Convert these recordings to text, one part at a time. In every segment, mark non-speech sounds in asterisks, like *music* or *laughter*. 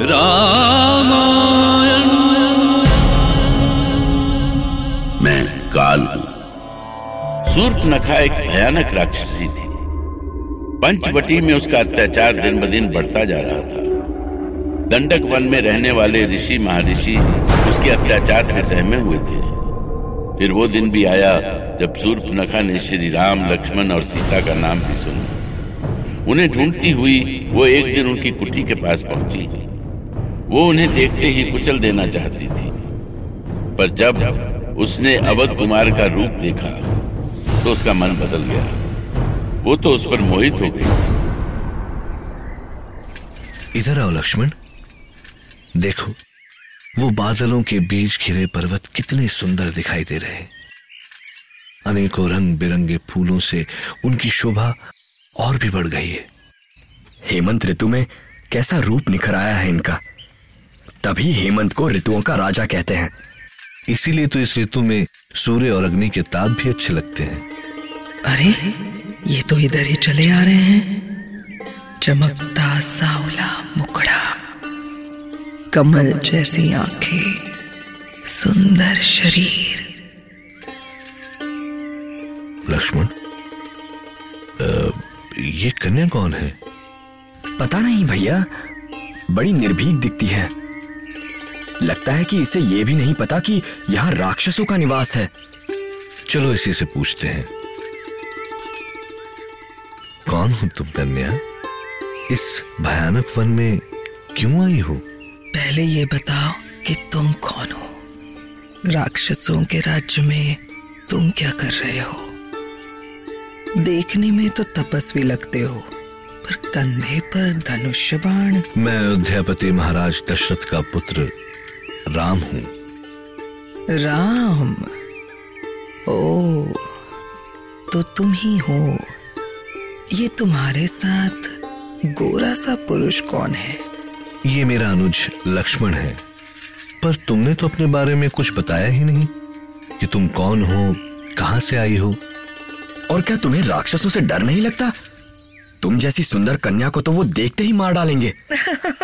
रामायण। मैं काल हूँ। सूर्पनखा एक भयानक राक्षसी थी। पंचवटी में उसका अत्याचार दिन ब दिन बढ़ता जा रहा था। दंडक वन में रहने वाले ऋषि महर्षि उसके अत्याचार से सहमे हुए थे। फिर वो दिन भी आया जब सूर्पनखा ने श्री राम, लक्ष्मण और सीता का नाम भी सुना। उन्हें ढूंढती हुई वो एक दिन उनकी कुटी के पास पहुँची। वो उन्हें देखते ही कुचल देना चाहती थी। पर जब उसने अवध कुमार का रूप देखा तो उसका मन बदल गया। वो तो उस पर मोहित हो गई। इधर आओ लक्ष्मण। देखो वो बादलों के बीच घिरे पर्वत कितने सुंदर दिखाई दे रहे हैं। अनेकों रंग बिरंगे फूलों से उनकी शोभा और भी बढ़ गई है। हेमंत ऋतु में कैसा रूप निखर आया है इनका? तभी हेमंत को ऋतुओं का राजा कहते हैं। इसीलिए तो इस ऋतु में सूर्य और अग्नि के ताप भी अच्छे लगते हैं। अरे ये तो इधर ही चले आ रहे हैं। चमकता सावला मुखड़ा कमल जैसी आँखें सुंदर शरीर। लक्ष्मण ये कन्या कौन है? पता नहीं भैया बड़ी निर्भीक दिखती है। लगता है कि इसे यह भी नहीं पता कि यहाँ राक्षसों का निवास है। चलो इसी से पूछते हैं। कौन हो तुम कन्या? इस भयानक वन में क्यों आई हो? पहले ये बताओ कि तुम कौन हो? राक्षसों के राज्य में तुम क्या कर रहे हो? देखने में तो तपस्वी लगते हो पर कंधे पर धनुष्य बाण मैं अयोध्यापति महाराज दशरथ का पुत्र राम हूँ। राम? ओ तो तुम ही हो। ये तुम्हारे साथ गोरा सा पुरुष कौन है? ये मेरा अनुज लक्ष्मण है। पर तुमने तो अपने बारे में कुछ बताया ही नहीं कि तुम कौन हो कहाँ से आई हो। और क्या तुम्हें राक्षसों से डर नहीं लगता? तुम जैसी सुंदर कन्या को तो वो देखते ही मार डालेंगे। *laughs*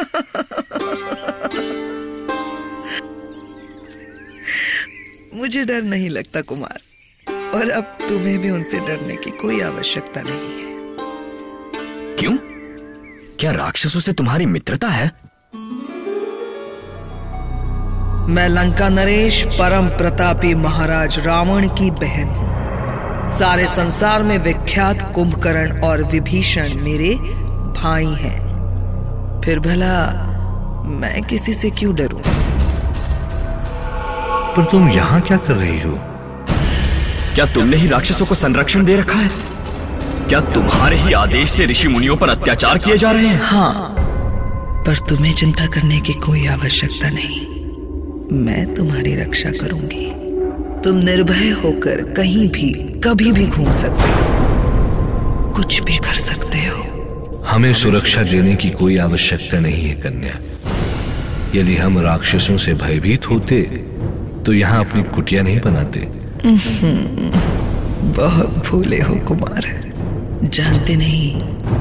मुझे डर नहीं लगता कुमार। और अब तुम्हें भी उनसे डरने की कोई आवश्यकता नहीं है। क्यों? क्या राक्षसों से तुम्हारी मित्रता है? मैं लंका नरेश परम प्रतापी महाराज रावण की बहन हूँ। सारे संसार में विख्यात कुंभकर्ण और विभीषण मेरे भाई हैं। फिर भला मैं किसी से क्यों डरूं? पर तुम यहाँ क्या कर रही हो? क्या तुमने ही राक्षसों को संरक्षण दे रखा है? क्या तुम्हारे ही आदेश से ऋषि मुनियों पर अत्याचार किए जा रहे हैं? हाँ पर तुम्हें चिंता करने की कोई आवश्यकता नहीं। मैं तुम्हारी रक्षा करूँगी। तुम निर्भय होकर कहीं भी कभी भी घूम सकते हो। कुछ भी कर सकते हो। हमें सुरक्षा देने की कोई आवश्यकता नहीं है कन्या। यदि हम राक्षसों से भयभीत होते तो यहाँ अपनी कुटिया नहीं बनाते। *laughs* बहुत भूले हो कुमार। जानते नहीं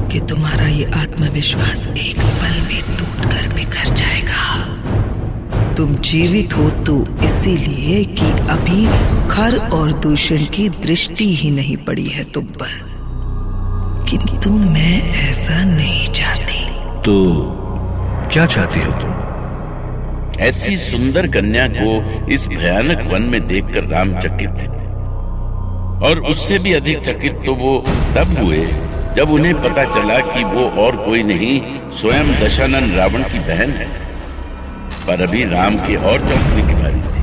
कि तुम्हारा ये आत्मविश्वास एक पल में टूट कर बिखर जाएगा। तुम जीवित हो तो इसीलिए कि अभी खर और दूषण की दृष्टि ही नहीं पड़ी है तुम पर। किंतु मैं ऐसा नहीं चाहती। तो क्या चाहती हो तुम? ऐसी सुंदर कन्या को इस भयानक वन में देखकर राम चकित थे। और उससे भी अधिक चकित तो वो तब हुए, जब उन्हें पता चला कि वो और कोई नहीं, स्वयं दशानन रावण की बहन है। पर अभी राम के और चौंकने की बारी थी।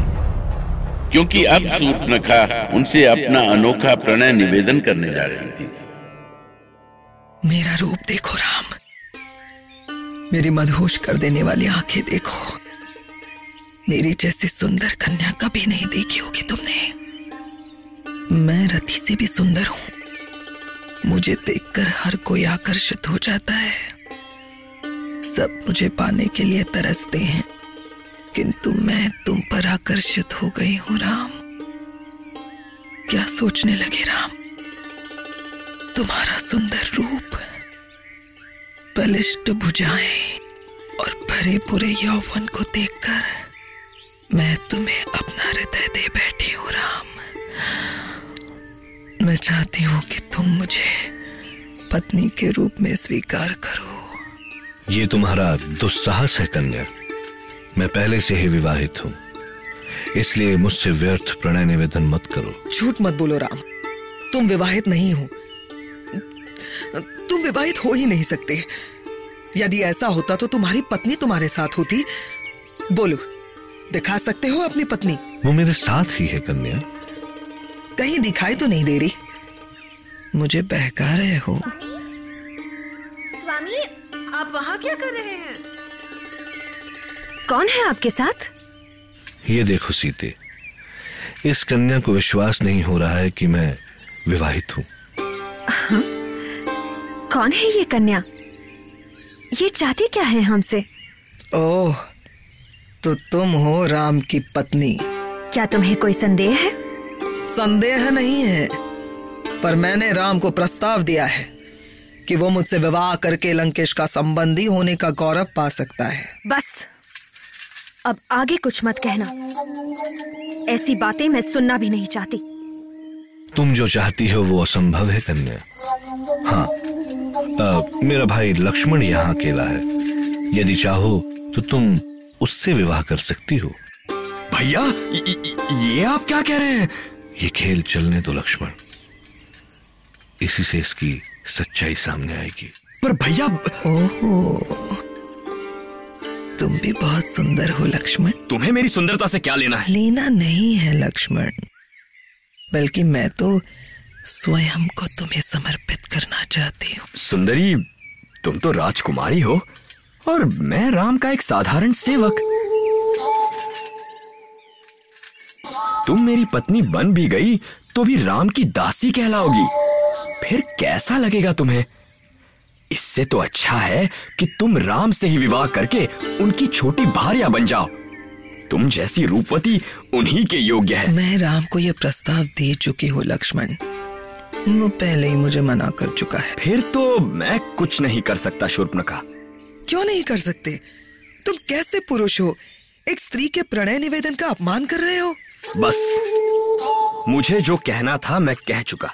क्योंकि अब सूर्पनखा उनसे अपना अनोखा प्रणय निवेदन करने जा रही थी। मेरा रूप देखो राम। मेरी मदहोश कर देने वाली आँखें देखो। मेरी जैसी सुंदर कन्या कभी नहीं देखी होगी तुमने। मैं रति से भी सुंदर हूँ। मुझे देखकर हर कोई आकर्षित हो जाता है। सब मुझे पाने के लिए तरसते हैं। किंतु मैं तुम पर आकर्षित हो गई हूँ, राम। क्या सोचने लगे, राम? तुम्हारा सुंदर रूप बलिष्ठ भुजाएँ और भरे पूरे यौवन को देखकर मैं तुम्हें अपना हृदय दे बैठी हूँ राम। मैं चाहती हूँ कि तुम मुझे पत्नी के रूप में स्वीकार करो। ये तुम्हारा दुस्साहस है कन्या। मैं पहले से ही विवाहित हूँ। इसलिए मुझसे व्यर्थ प्रणय निवेदन मत करो। झूठ मत बोलो राम। तुम विवाहित नहीं हो। तुम विवाहित हो ही नहीं सकते। यदि ऐसा होता तो तुम्हारी पत्नी तुम्हारे साथ होती। बोलो। दिखा सकते हो अपनी पत्नी? वो मेरे साथ ही है कन्या। कहीं दिखाई तो नहीं दे रही। मुझे बहका रहे हो। स्वामी आप वहाँ क्या कर रहे हैं? कौन है आपके साथ? ये देखो सीते इस कन्या को विश्वास नहीं हो रहा है कि मैं विवाहित हूँ। कौन है ये कन्या? ये चाहती क्या है हमसे? ओह तो तुम हो राम की पत्नी। क्या तुम्हें कोई संदेह है? संदेह नहीं है पर मैंने राम को प्रस्ताव दिया है कि वो मुझसे विवाह करके लंकेश का संबंधी होने का गौरव पा सकता है। बस अब आगे कुछ मत कहना। ऐसी बातें मैं सुनना भी नहीं चाहती। तुम जो चाहती हो वो असंभव है कन्या। हाँ आ, मेरा भाई लक्ष्मण यहाँ अकेला है। यदि चाहो तो तुम उससे विवाह कर सकती हो। भैया य- आप क्या कह रहे हैं? ये खेल चलने दो लक्ष्मण। इसी से इसकी सच्चाई सामने आएगी। पर भैया ओहो। तुम भी बहुत सुंदर हो लक्ष्मण। तुम्हें मेरी सुंदरता से क्या लेना है? लेना नहीं है लक्ष्मण। बल्कि मैं तो स्वयं को तुम्हें समर्पित करना चाहती हूँ। सुंदरी तुम तो राजकुमारी हो। और मैं राम का एक साधारण सेवक। तुम मेरी पत्नी बन भी गई तो भी राम की दासी कहलाओगी। फिर कैसा लगेगा तुम्हें? इससे तो अच्छा है कि तुम राम से ही विवाह करके उनकी छोटी भार्या बन जाओ। तुम जैसी रूपवती उन्हीं के योग्य है। मैं राम को यह प्रस्ताव दे चुकी हूँ लक्ष्मण। वो पहले ही मुझे मना कर चुका है। फिर तो मैं कुछ नहीं कर सकता शूर्पणखा क्यों नहीं कर सकते? तुम कैसे पुरुष हो? एक स्त्री के प्रणय निवेदन का अपमान कर रहे हो? बस। मुझे जो कहना था मैं कह चुका।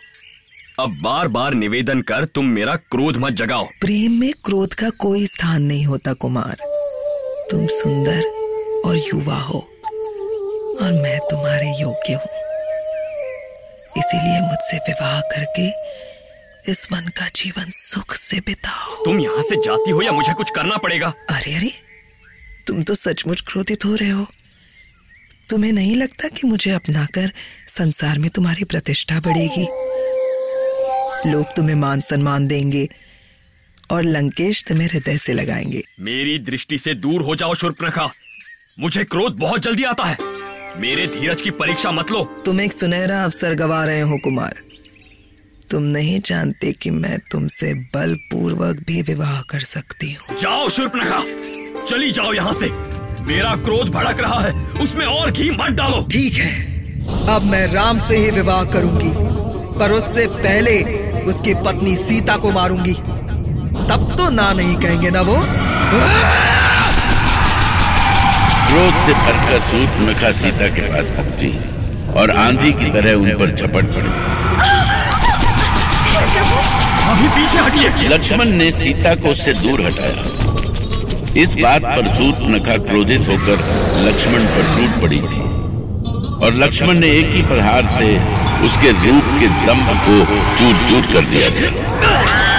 अब बार बार निवेदन कर तुम मेरा क्रोध मत जगाओ। प्रेम में क्रोध का कोई स्थान नहीं होता कुमार। तुम सुंदर और युवा हो और मैं तुम्हारे योग्य हूँ। इसीलिए मुझसे विवाह करके इस वन का जीवन सुख से बिताओ। तुम यहाँ से जाती हो या मुझे कुछ करना पड़ेगा? अरे अरे तुम तो सचमुच क्रोधित हो रहे हो। तुम्हें नहीं लगता कि मुझे अपनाकर संसार में तुम्हारी प्रतिष्ठा बढ़ेगी? लोग तुम्हें मान सम्मान देंगे और लंकेश तुम्हें हृदय से लगाएँगे। मेरी दृष्टि से दूर हो जाओ शूर्पणखा मुझे क्रोध बहुत जल्दी आता है। मेरे धीरज की परीक्षा मत लो। तुम एक सुनहरा अवसर गवा रहे हो कुमार। तुम नहीं जानते कि मैं तुमसे बलपूर्वक भी विवाह कर सकती हूँ। जाओ शूर्पणखा चली जाओ यहाँ से। मेरा क्रोध भड़क रहा है उसमें और घी मत डालो। ठीक है अब मैं राम से ही विवाह करूँगी पर उससे पहले उसकी पत्नी सीता को मारूँगी। तब तो ना नहीं कहेंगे ना वो? क्रोध से भरकर सूर्पनखा सीता के पास पहुँची और आंधी की तरह उन पर झपट पड़ी। अभी पीछे हटिए। लक्ष्मण ने सीता को उससे दूर हटाया। इस बात पर सूत नखा क्रोधित होकर लक्ष्मण पर टूट पड़ी थी। और लक्ष्मण ने एक ही प्रहार से उसके रूप के दम्भ को चूर चूर कर दिया। था